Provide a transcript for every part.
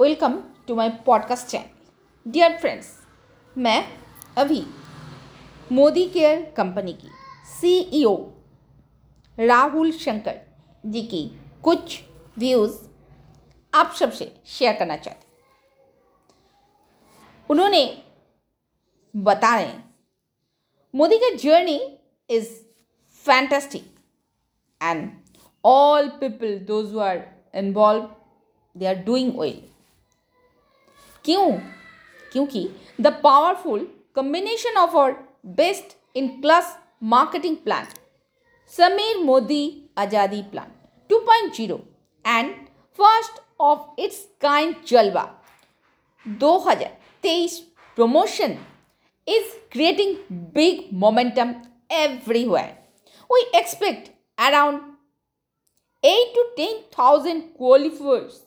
Welcome to my podcast channel dear friends मैं अभी Modi care company की सीईओ राहुल शंकर जी की कुछ व्यूज़ आप सबसे शेयर करना चाहते उन्होंने बता रहे मोदी का journey is fantastic and all people, those who are involved, they are doing well. क्यों? क्योंकि the powerful combination of our best in class marketing plan Sameer Modi Azadi plan 2.0 and first of its kind Jalwa 2023 promotion is creating big momentum every everywhere we expect around eight to ten thousand qualifiers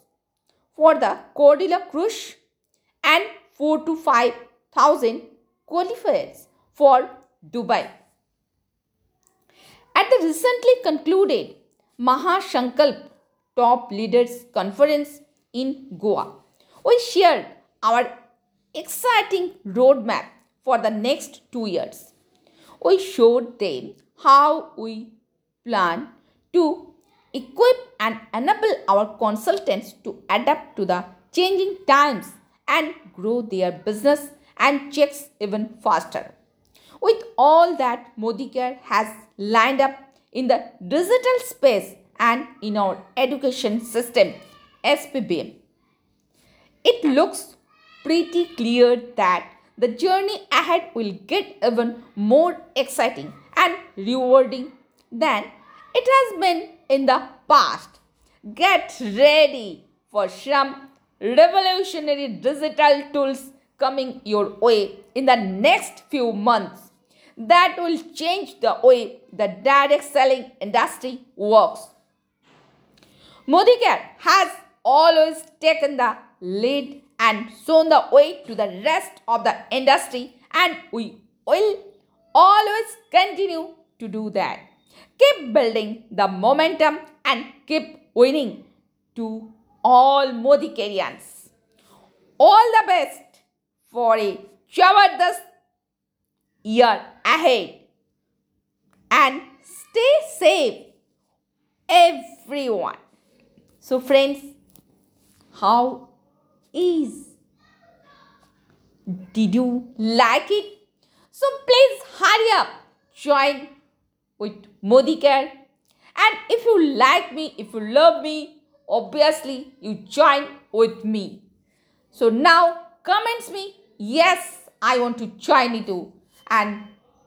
for the Cordelia cruise 2024 and 4 to 5,000 qualifiers for Dubai. At the recently concluded Mahashankalp Top Leaders Conference in Goa, we shared our exciting roadmap for the next two years. We showed them how we plan to equip and enable our consultants to adapt to the changing times and grow their business and checks even faster. With all that Modicare has lined up in the digital space and in our education system, SPBM, it looks pretty clear that the journey ahead will get even more exciting and rewarding than it has been in the past. Get ready for some revolutionary digital tools coming your way in the next few months that will change the way the direct selling industry works. Modicare has always taken the lead and shown the way to the rest of the industry and we will always continue to do that. Keep building the momentum and keep winning to all Modicarians. All the best for a Jabardast year ahead and stay safe everyone. So friends, how is. Did you like it? So please hurry up, join with Modicare. And if you like me, if you love me, obviously you join with me. So now comments me, yes, I want to join it too. And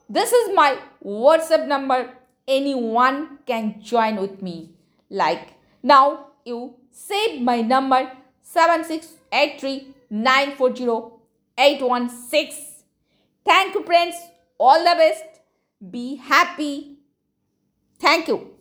this is my WhatsApp number. Anyone can join with me. Like now you save my number 7683940816. Thank you, friends. All the best. Be happy. Thank you.